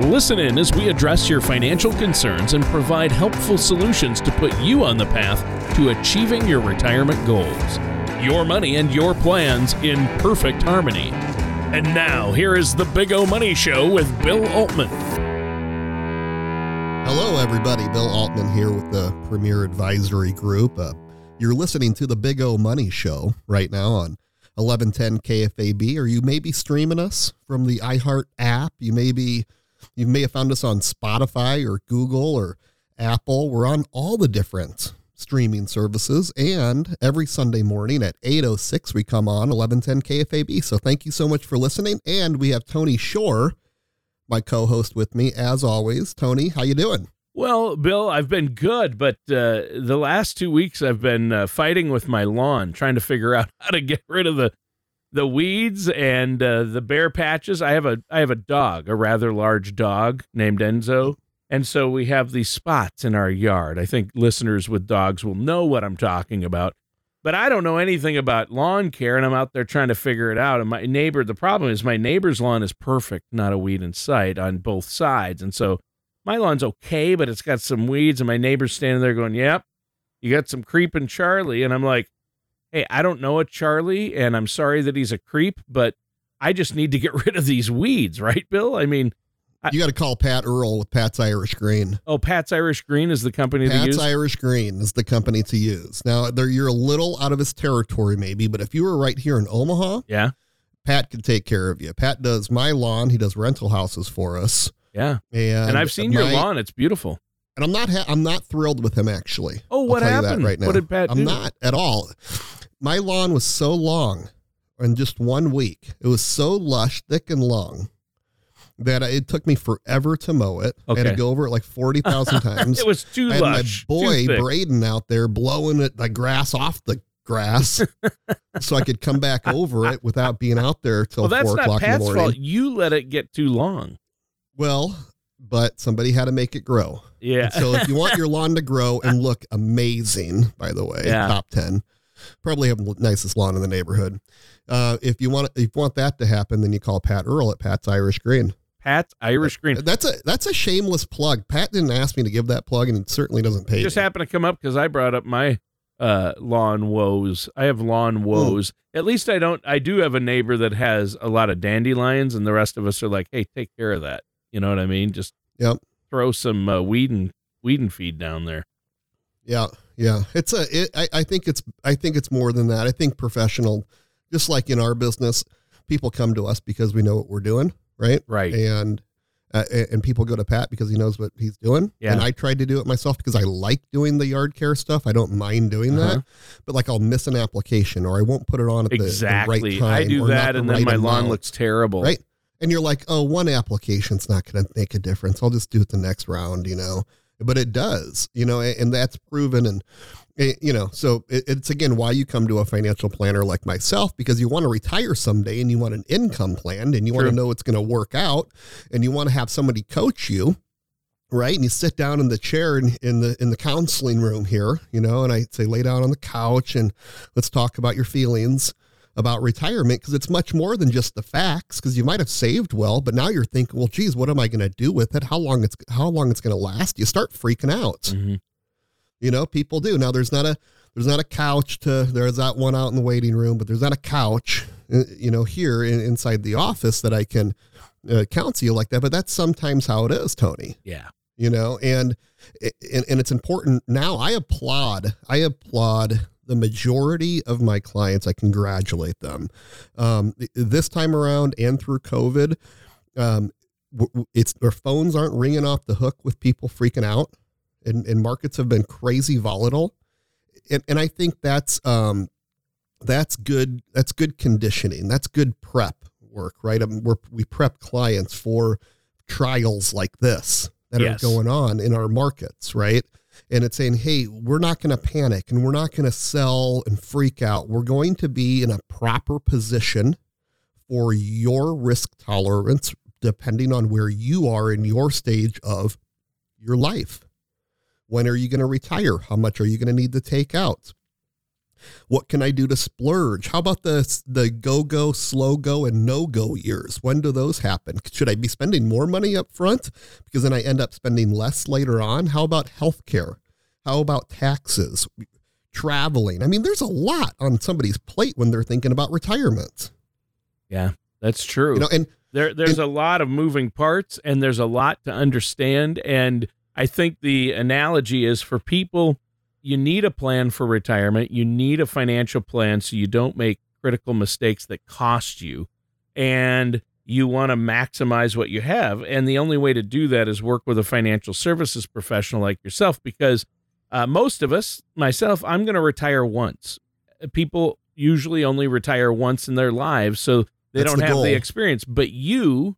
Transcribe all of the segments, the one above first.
Listen in as we address your financial concerns and provide helpful solutions to put you on the path to achieving your retirement goals. Your money and your plans in perfect harmony. And now, here is the Big O Money Show with Bill Altman. Hello, everybody. Bill Altman here with the Premier Advisory Group. Uh, you're listening to the Big O Money Show right now on 1110 KFAB, or you may be streaming us from the iHeart app. You may be you may have found us on Spotify or Google or Apple. We're on all the different streaming services and every Sunday morning at 8:06 we come on 1110 KFAB. So thank you so much for listening and we have Tony Shore my co-host with me as always. Tony, how you doing? Well, Bill, I've been good, but uh, the last two weeks I've been uh, fighting with my lawn, trying to figure out how to get rid of the the weeds and uh, the bare patches. I have a I have a dog, a rather large dog named Enzo, and so we have these spots in our yard. I think listeners with dogs will know what I'm talking about. But I don't know anything about lawn care, and I'm out there trying to figure it out. And my neighbor, the problem is my neighbor's lawn is perfect, not a weed in sight on both sides. And so my lawn's okay, but it's got some weeds, and my neighbor's standing there going, Yep, you got some creeping Charlie. And I'm like, hey, I don't know a Charlie, and I'm sorry that he's a creep, but I just need to get rid of these weeds, right, Bill? I mean, I, you got to call Pat Earl with Pat's Irish Green. Oh, Pat's Irish Green is the company Pat's to use. Irish Green is the company to use. Now, there you're a little out of his territory, maybe, but if you were right here in Omaha, yeah, Pat could take care of you. Pat does my lawn. He does rental houses for us. Yeah, and, and I've seen my, your lawn. It's beautiful and I'm not ha- I'm not thrilled with him actually. Oh, what happened right now? What did Pat I'm do? not at all my lawn was so long in just one week. It was so lush, thick, and long that it took me forever to mow it. Okay. I had to go over it like 40,000 times. it was too I lush. my boy, Braden, out there blowing it, the grass off the grass so I could come back over it without being out there till well, four o'clock in the morning. Fault. You let it get too long. Well, but somebody had to make it grow. Yeah. And so if you want your lawn to grow and look amazing, by the way, yeah. top 10, probably have the nicest lawn in the neighborhood. Uh, if you want if you want that to happen, then you call Pat Earl at Pat's Irish Green. Pat's Irish Green. That's a that's a shameless plug. Pat didn't ask me to give that plug, and it certainly doesn't pay. It just me. happened to come up because I brought up my uh, lawn woes. I have lawn woes. Mm. At least I don't. I do have a neighbor that has a lot of dandelions, and the rest of us are like, "Hey, take care of that." You know what I mean? Just yep. throw some uh, weed and weed and feed down there. Yeah, yeah. It's a. It, I, I think it's. I think it's more than that. I think professional, just like in our business, people come to us because we know what we're doing, right? Right. And uh, and people go to Pat because he knows what he's doing. Yeah. And I tried to do it myself because I like doing the yard care stuff. I don't mind doing uh-huh. that. But like I'll miss an application or I won't put it on at exactly. the, the right time. I do that and then my amount. lawn looks terrible. Right. And you're like, oh, one application's not going to make a difference. I'll just do it the next round, you know but it does, you know, and that's proven. And, you know, so it's again why you come to a financial planner like myself because you want to retire someday and you want an income plan and you True. want to know it's going to work out and you want to have somebody coach you right and you sit down in the chair in, in, the in the counseling room here you know and i say lay down on the couch and let's talk about your feelings about retirement because it's much more than just the facts because you might have saved well but now you're thinking well geez what am i going to do with it? How long it's how long it's going to last? You start freaking out. Mm-hmm. you know people do. Now there's not a there's not a couch to there's that one out in the waiting room but there's not a couch uh, you know here in, inside the office that i can uh, counsel you like that but that's sometimes how it is tony. Yeah. You know and, and and it's important. Now i applaud i applaud the majority of my clients, I congratulate them. Um, this time around and through COVID, um, it's their phones aren't ringing off the hook with people freaking out, and, and markets have been crazy volatile, and, and I think that's um, that's good. That's good conditioning. That's good prep work, right? I mean, we're, we prep clients for trials like this that yes. are going on in our markets, right? And it's saying, hey, we're not going to panic and we're not going to sell and freak out. We're going to be in a proper position for your risk tolerance, depending on where you are in your stage of your life. When are you going to retire? How much are you going to need to take out? What can I do to splurge? How about the the go go, slow go, and no go years? When do those happen? Should I be spending more money up front because then I end up spending less later on? How about healthcare? How about taxes? Traveling? I mean, there's a lot on somebody's plate when they're thinking about retirement. Yeah, that's true. You know, and there there's a lot of moving parts and there's a lot to understand and I think the analogy is for people you need a plan for retirement. You need a financial plan so you don't make critical mistakes that cost you. And you want to maximize what you have. And the only way to do that is work with a financial services professional like yourself because uh, most of us, myself, I'm going to retire once. People usually only retire once in their lives. So they That's don't the have goal. the experience. But you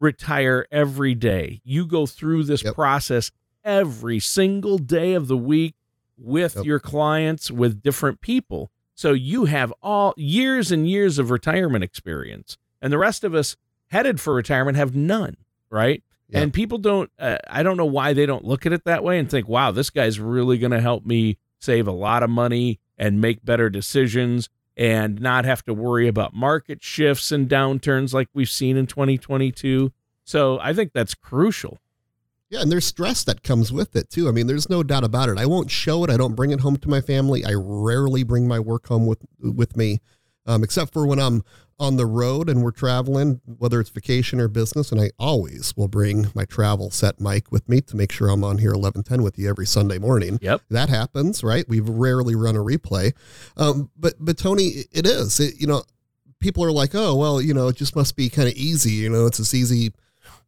retire every day. You go through this yep. process every single day of the week with yep. your clients, with different people. So you have all years and years of retirement experience. And the rest of us headed for retirement have none, right? Yep. And people don't, uh, I don't know why they don't look at it that way and think, wow, this guy's really going to help me save a lot of money and make better decisions and not have to worry about market shifts and downturns like we've seen in 2022. So I think that's crucial. Yeah, and there's stress that comes with it too. I mean, there's no doubt about it. I won't show it. I don't bring it home to my family. I rarely bring my work home with with me, um, except for when I'm on the road and we're traveling, whether it's vacation or business. And I always will bring my travel set mic with me to make sure I'm on here 1110 with you every Sunday morning. Yep, that happens, right? We've rarely run a replay, um, but but Tony, it is. It, you know, people are like, oh well, you know, it just must be kind of easy. You know, it's this easy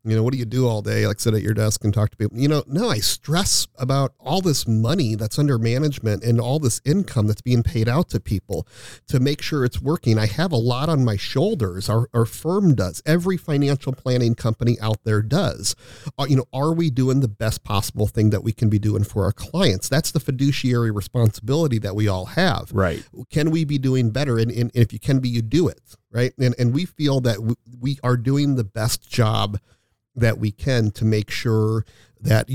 you know, what do you do all day? Like sit at your desk and talk to people. You know, no, I stress about all this money that's under management and all this income that's being paid out to people to make sure it's working. I have a lot on my shoulders. Our, our firm does. Every financial planning company out there does. Uh, you know, are we doing the best possible thing that we can be doing for our clients? That's the fiduciary responsibility that we all have. Right. Can we be doing better? And, and if you can be, you do it. Right. And, and we feel that we are doing the best job that we can to make sure that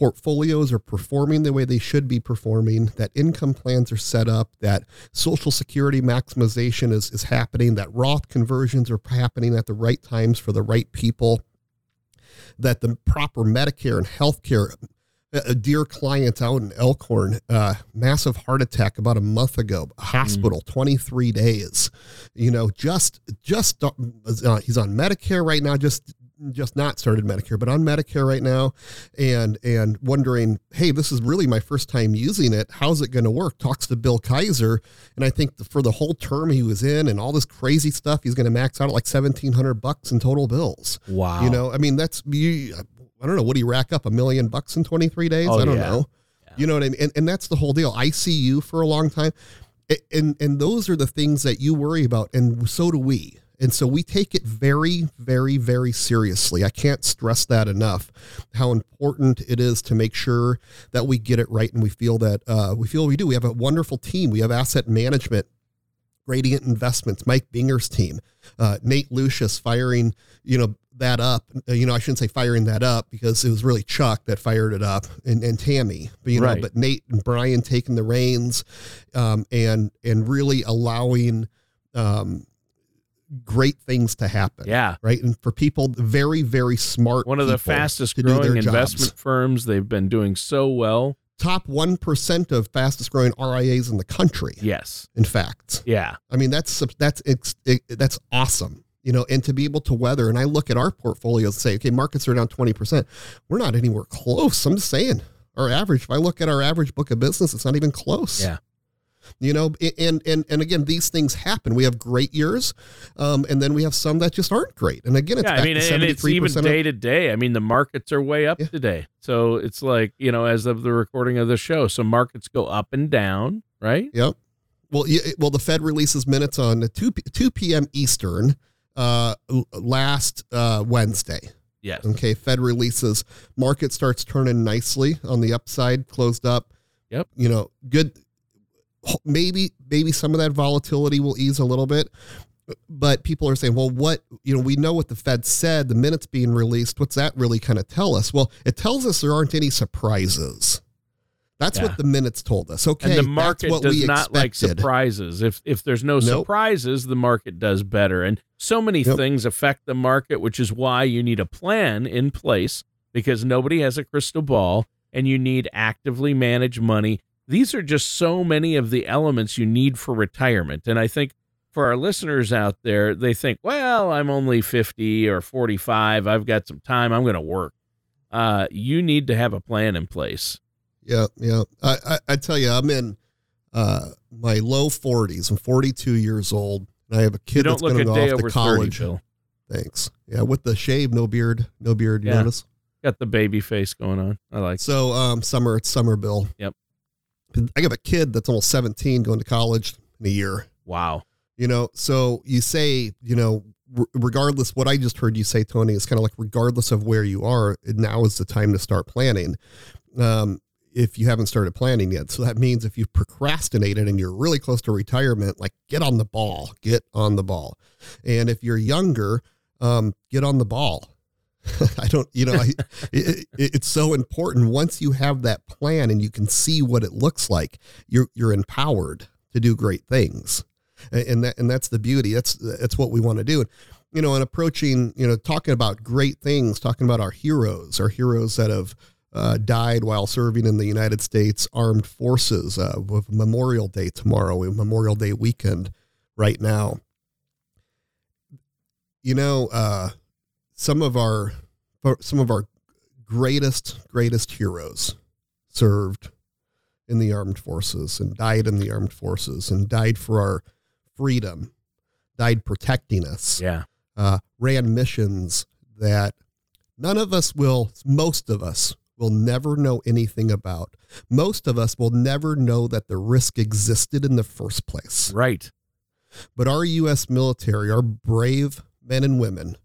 portfolios are performing the way they should be performing, that income plans are set up, that social security maximization is, is happening, that Roth conversions are happening at the right times for the right people, that the proper Medicare and healthcare. A dear client out in Elkhorn, uh, massive heart attack about a month ago, hospital, mm. 23 days. You know, just, just, uh, he's on Medicare right now, just just not started Medicare, but on Medicare right now, and and wondering, hey, this is really my first time using it. How's it going to work? Talks to Bill Kaiser, and I think for the whole term he was in and all this crazy stuff, he's going to max out at like seventeen hundred bucks in total bills. Wow, you know, I mean, that's you. I don't know. What do you rack up a million bucks in twenty three days? Oh, I don't yeah. know. Yeah. You know what I mean? And, and that's the whole deal. ICU for a long time. And and those are the things that you worry about, and so do we and so we take it very, very, very seriously. I can't stress that enough. How important it is to make sure that we get it right, and we feel that uh, we feel we do. We have a wonderful team. We have asset management, Gradient Investments, Mike Binger's team, uh, Nate Lucius firing, you know, that up. Uh, you know, I shouldn't say firing that up because it was really Chuck that fired it up and, and Tammy, but you know, right. but Nate and Brian taking the reins, um, and and really allowing. Um, great things to happen. Yeah. Right. And for people, very, very smart. One of the fastest growing investment jobs. firms. They've been doing so well. Top 1% of fastest growing RIAs in the country. Yes. In fact. Yeah. I mean, that's, that's, that's awesome. You know, and to be able to weather, and I look at our portfolios and say, okay, markets are down 20%. We're not anywhere close. I'm just saying our average, if I look at our average book of business, it's not even close. Yeah you know and and and again these things happen we have great years um, and then we have some that just aren't great and again it's yeah, i mean and it's even day to day i mean the markets are way up yeah. today so it's like you know as of the recording of the show so markets go up and down right yep well well the fed releases minutes on 2 2 p.m eastern uh last uh wednesday Yes. Okay, Fed releases, market starts turning nicely on the upside, closed up. Yep. You know, good. Maybe maybe some of that volatility will ease a little bit, but people are saying, well, what you know, we know what the Fed said. The minutes being released. What's that really kind of tell us? Well, it tells us there aren't any surprises. That's Yeah. what the minutes told us. Okay, and the that's market what does we not like expected. surprises. If if there's no Nope. surprises, the market does better. And so many Yep. things affect the market, which is why you need a plan in place because nobody has a crystal ball and you need actively manage money. These are just so many of the elements you need for retirement. And I think for our listeners out there, they think, well, I'm only 50 or 45. I've got some time. I'm going to work. Uh, you need to have a plan in place. Yeah, yeah. I, I, I tell you, I'm in uh, my low 40s. I'm 42 years old, and I have a kid that's going to go off to over 30, college. Thanks. Yeah, with the shave, no beard, no beard. You Yeah. notice? Got the baby face going on. I like So, um, summer, it's summer, Bill. Yep. I have a kid that's almost 17 going to college in a year. Wow. You know, so you say, you know, r- regardless, what I just heard you say, Tony, is kind of like regardless of where you are, now is the time to start planning. Um, if you haven't started planning yet. So that means if you've procrastinated and you're really close to retirement, like get on the ball, get on the ball. And if you're younger, um, get on the ball. I don't, you know, I, it, it- it's so important. Once you have that plan and you can see what it looks like, you're you're empowered to do great things, and that and that's the beauty. That's that's what we want to do. And you know, and approaching, you know, talking about great things, talking about our heroes, our heroes that have uh, died while serving in the United States Armed Forces. Uh, with Memorial Day tomorrow, Memorial Day weekend right now. You know, uh, some of our some of our greatest greatest heroes served in the armed forces and died in the armed forces and died for our freedom, died protecting us Yeah. uh, ran missions that none of us will, most of us will never know anything about. Most of us will never know that the risk existed in the first place. Right. But our U.S. military, our brave men and women,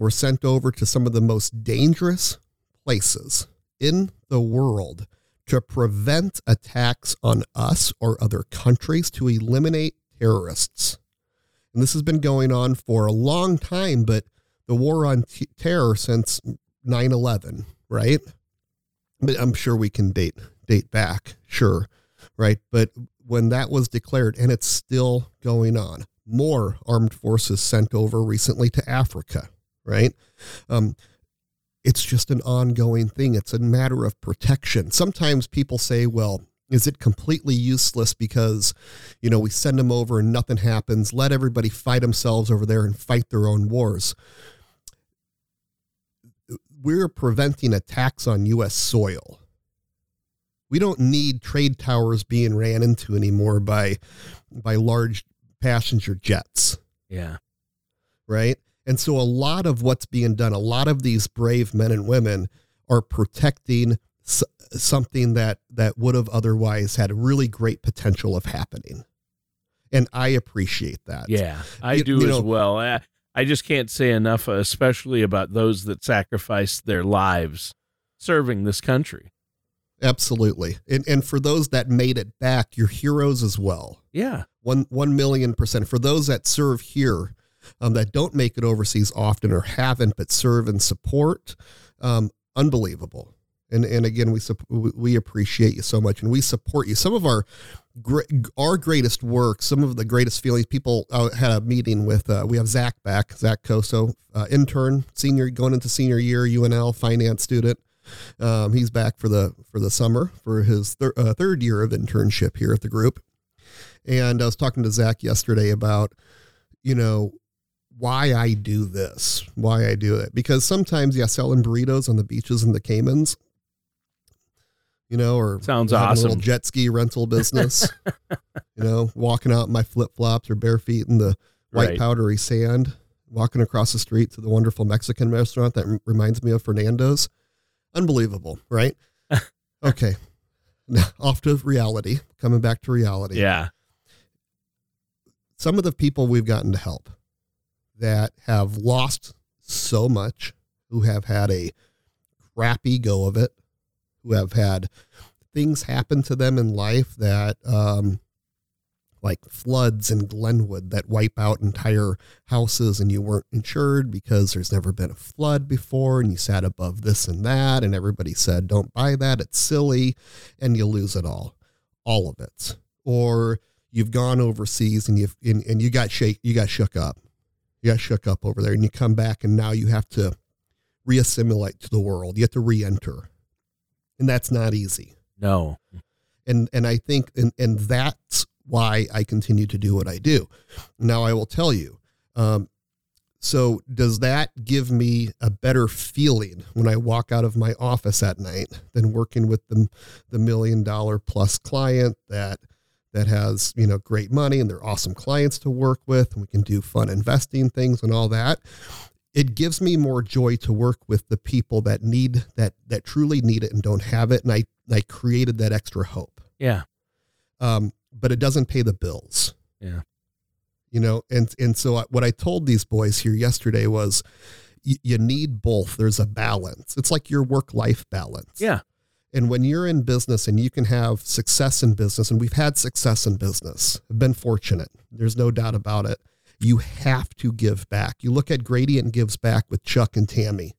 were sent over to some of the most dangerous places in the world to prevent attacks on us or other countries, to eliminate terrorists. And this has been going on for a long time, but the war on t- terror since 9 11, right? But I'm sure we can date date back, sure, right? But when that was declared, and it's still going on, more armed forces sent over recently to Africa, right? Um, it's just an ongoing thing. It's a matter of protection. Sometimes people say, well, is it completely useless because, you know, we send them over and nothing happens? Let everybody fight themselves over there and fight their own wars. We're preventing attacks on U.S. soil. We don't need trade towers being ran into anymore by by large passenger jets Yeah. right? And so a lot of what's being done, a lot of these brave men and women are protecting something that that would have otherwise had really great potential of happening. And I appreciate that. Yeah. I You- do you as well. I, I just can't say enough, especially about those that sacrificed their lives serving this country. Absolutely. And and for those that made it back, you're heroes as well. Yeah. One one million percent. For those that serve here, um, that don't make it overseas often or haven't, but serve and support, um, unbelievable. And and again, we we appreciate you so much, and we support you. Some of our our greatest work, some of the greatest feelings. People uh, had a meeting with. Uh, we have Zach back, Zach Coso, uh, intern, senior going into senior year, UNL finance student. Um, he's back for the for the summer for his thir- uh, third year of internship here at the group. And I was talking to Zach yesterday about, you know, why I do this, why I do it. Because sometimes, yeah, selling burritos on the beaches in the Caymans, you know, or Sounds having a little jet ski rental business, you know, walking out in my flip flops or bare feet in the white Right. powdery sand, walking across the street to the wonderful Mexican restaurant that r- reminds me of Fernando's. Unbelievable, right? okay. Now, off to reality, coming back to reality Yeah. some of the people we've gotten to help that have lost so much, who have had a crappy go of it, who have had things happen to them in life that, um, like floods in Glenwood that wipe out entire houses and you weren't insured because there's never been a flood before and you sat above this and that and everybody said don't buy that. It's silly and you lose it all all of it. Or you've gone overseas and you've and, and you got shake you got shook up you got shook up over there and you come back and now you have to reassimilate to the world you have to re-enter and that's not easy No. and and I think and and that's why I continue to do what I do. Now I will tell you. Um, so does that give me a better feeling when I walk out of my office at night than working with the the million dollar plus client that that has you know great money and they're awesome clients to work with and we can do fun investing things and all that it gives me more joy to work with the people that need that that truly need it and don't have it and i i created that extra hope Yeah. um, but it doesn't pay the bills. Yeah. You know, and and so I- what I told these boys here yesterday was, y- you need both. There's a balance. It's like your work life balance. Yeah. And when you're in business and you can have success in business, and we've had success in business, been fortunate. There's no doubt about it. You have to give back. You look at Gradient gives back with Chuck and Tammy.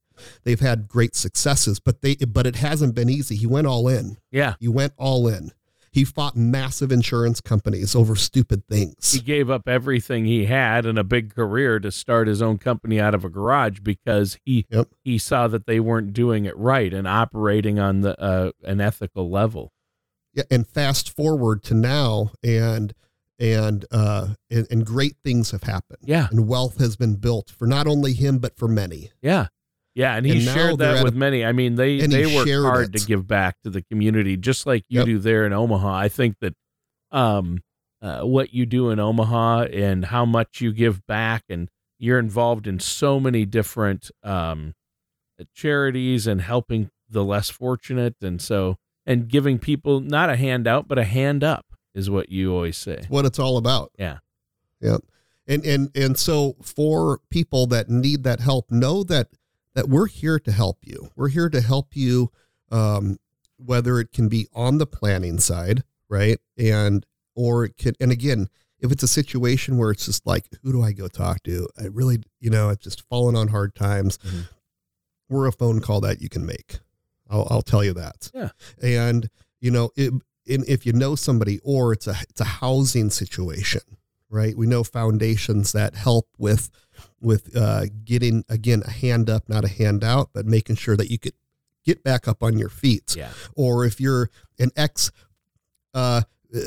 They've had great successes, but they but it hasn't been easy. He went all in. Yeah. He went all in. He fought massive insurance companies over stupid things. He gave up everything he had and a big career to start his own company out of a garage because he Yep. he saw that they weren't doing it right and operating on the uh, an ethical level. Yeah, and fast forward to now, and and uh, and, and great things have happened. Yeah. and wealth has been built for not only him but for many. Yeah. Yeah, and he And shared that with a- many. I mean, they they work hard it. to give back to the community, just like you Yep. do there in Omaha. I think that um, uh, what you do in Omaha and how much you give back, and you're involved in so many different um, charities and helping the less fortunate, and so and giving people not a handout but a hand up is what you always say. It's what it's all about. Yeah. Yep. And and and so for people that need that help, know that that we're here to help you. We're here to help you, um, whether it can be on the planning side, right, and or it can. And again, if it's a situation where it's just like, who do I go talk to? I really, you know, I've just fallen on hard times. Mhm. We're a phone call that you can make. I'll, I'll tell you that. Yeah. And you know, it, and if you know somebody, or it's a it's a housing situation, right? We know foundations that help with with uh, getting again a hand up, not a handout, but making sure that you could get back up on your feet. Yeah. Or if you're an ex uh, uh,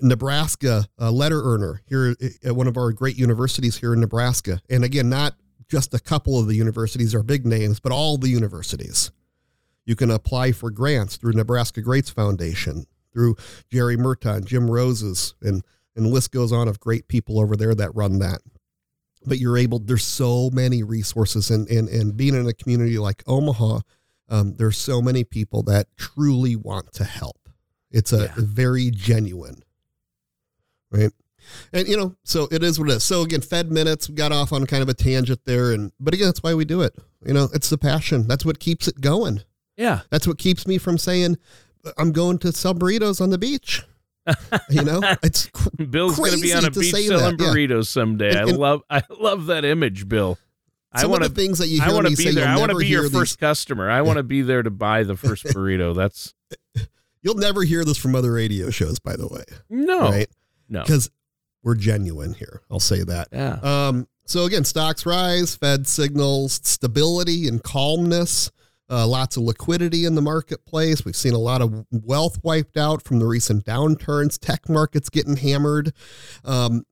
Nebraska uh, letter earner here at one of our great universities here in Nebraska, and again, not just a couple of the universities are big names, but all the universities. You can apply for grants through Nebraska Greats Foundation, through Jerry Merton, Jim Roses, and and the list goes on of great people over there that run that. But you're able. There's so many resources, and and and being in a community like Omaha, um, there's so many people that truly want to help. It's a Yeah. very genuine, right? And you know, so it is what it is. So again, Fed minutes we got off on kind of a tangent there, and but again, that's why we do it. You know, it's the passion. That's what keeps it going. Yeah. That's what keeps me from saying I'm going to sell burritos on the beach. You know, it's cr- Bill's going to be on a beach selling that, yeah. burritos someday. And- I love I love that image, Bill. I some want of to the things that you I hear want to be there. I want to be your hear first customer. I want to be there to buy the first burrito. That's you'll never hear this from other radio shows, by the way, no, right? no, Because we're genuine here. I'll say that. yeah, Um, so again, stocks rise, Fed signals stability and calmness. Uh, lots of liquidity in the marketplace. We've seen a lot of wealth wiped out from the recent downturns. Tech markets getting hammered, um,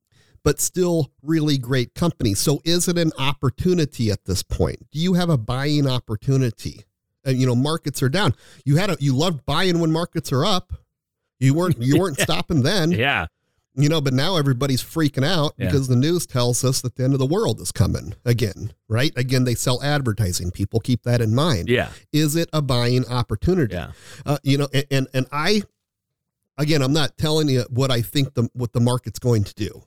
but still really great companies. So, is it an opportunity at this point? Do you have a buying opportunity? And you know, markets are down. You had a you loved buying when markets are up. You weren't you weren't stopping then yeah, you know, but now everybody's freaking out Yeah. because the news tells us that the end of the world is coming again, right? Again, they sell advertising. People keep that in mind. yeah, Is it a buying opportunity? yeah, Uh, you know, and, and and I, again, I'm not telling you what I think the what the market's going to do,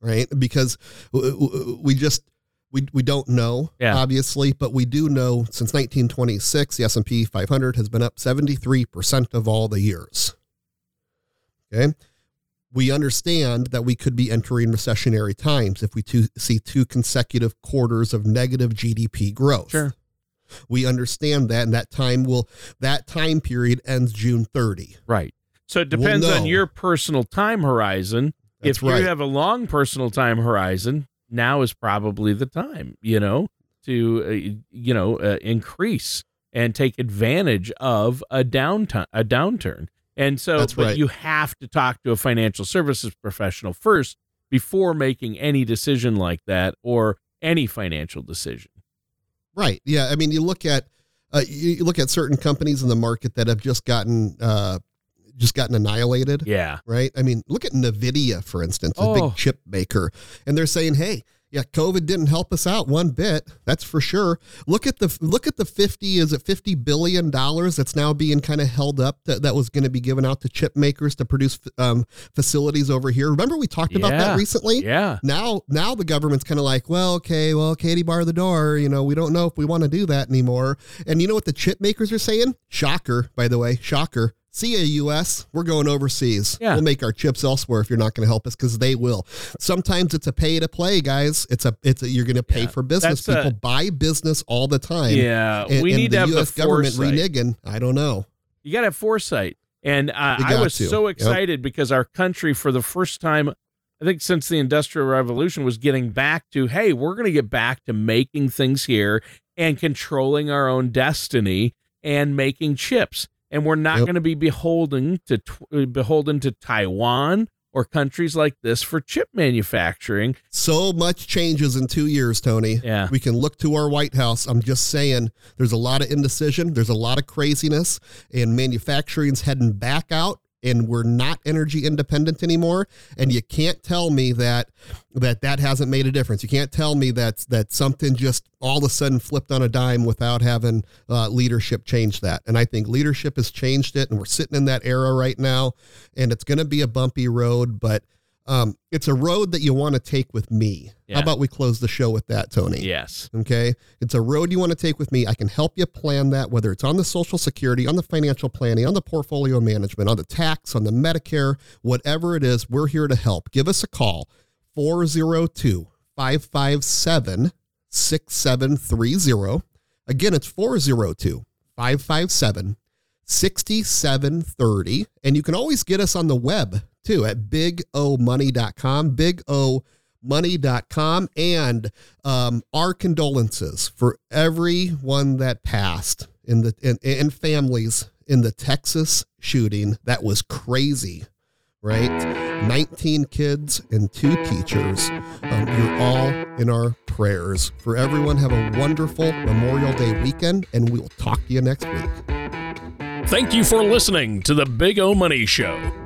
right? Because we just we, we don't know Yeah. obviously but we do know since 1926 the s&p 500 has been up 73% of all the years okay we understand that we could be entering recessionary times if we two, see two consecutive quarters of negative gdp growth Sure. we understand that and that time will that time period ends june 30 Right. So it depends We'll on your personal time horizon. That's if right. you have a long personal time horizon, now is probably the time, you know, to uh, you know uh, increase and take advantage of a downtime, a downturn. And so, That's but right. you have to talk to a financial services professional first before making any decision like that or any financial decision. Right. Yeah. I mean, you look at uh, you look at certain companies in the market that have just gotten uh, just gotten annihilated. Yeah. Right. I mean, look at Nvidia, for instance, a Oh. big chip maker, and they're saying, "Hey, yeah, COVID didn't help us out one bit. That's for sure. Look at the look at the fifty is it fifty billion dollars that's now being kind of held up that, that was going to be given out to chip makers to produce um, facilities over here. Remember we talked about Yeah. that recently. Yeah. Now, now the government's kind of like, well, okay, well, Katie bar the door. You know, we don't know if we want to do that anymore. And you know what the chip makers are saying? Shocker, by the way, shocker. See ya, U.S. We're going overseas. Yeah. We'll make our chips elsewhere if you're not going to help us because they will. Sometimes it's a pay to play, guys. It's a it's a, you're going to pay Yeah. for business. That's a- People buy business all the time. Yeah. And, we and need the to have U.S. the government foresight. reneging. I don't know. You got to have foresight. And uh, You I was to. so Yep. excited because our country, for the first time, I think since the Industrial Revolution, was getting back to hey, we're going to get back to making things here and controlling our own destiny and making chips. And we're not Yep. going to be beholden to tw- uh, beholden to Taiwan or countries like this for chip manufacturing. So much changes in two years, Tony. Yeah. We can look to our White House. I'm just saying there's a lot of indecision, there's a lot of craziness, and manufacturing's heading back out. And we're not energy independent anymore, and you can't tell me that that that hasn't made a difference. You can't tell me that that something just all of a sudden flipped on a dime without having uh, leadership change that. And I think leadership has changed it, and we're sitting in that era right now. And it's going to be a bumpy road, but um, it's a road that you want to take with me. Yeah. How about we close the show with that, Tony? Yes. Okay. It's a road you want to take with me. I can help you plan that, whether it's on the social security, on the financial planning, on the portfolio management, on the tax, on the Medicare, whatever it is, we're here to help. Give us a call 402 557 6730. Again, it's 402 557 6730. And you can always get us on the web too at bigomoney.com, bigomoney.com. And um, our condolences for everyone that passed in the and families in the Texas shooting. That was crazy, right? 19 kids and two teachers. Um, you're all in our prayers. For everyone, have a wonderful Memorial Day weekend, and we'll talk to you next week. Thank you for listening to the Big O Money Show.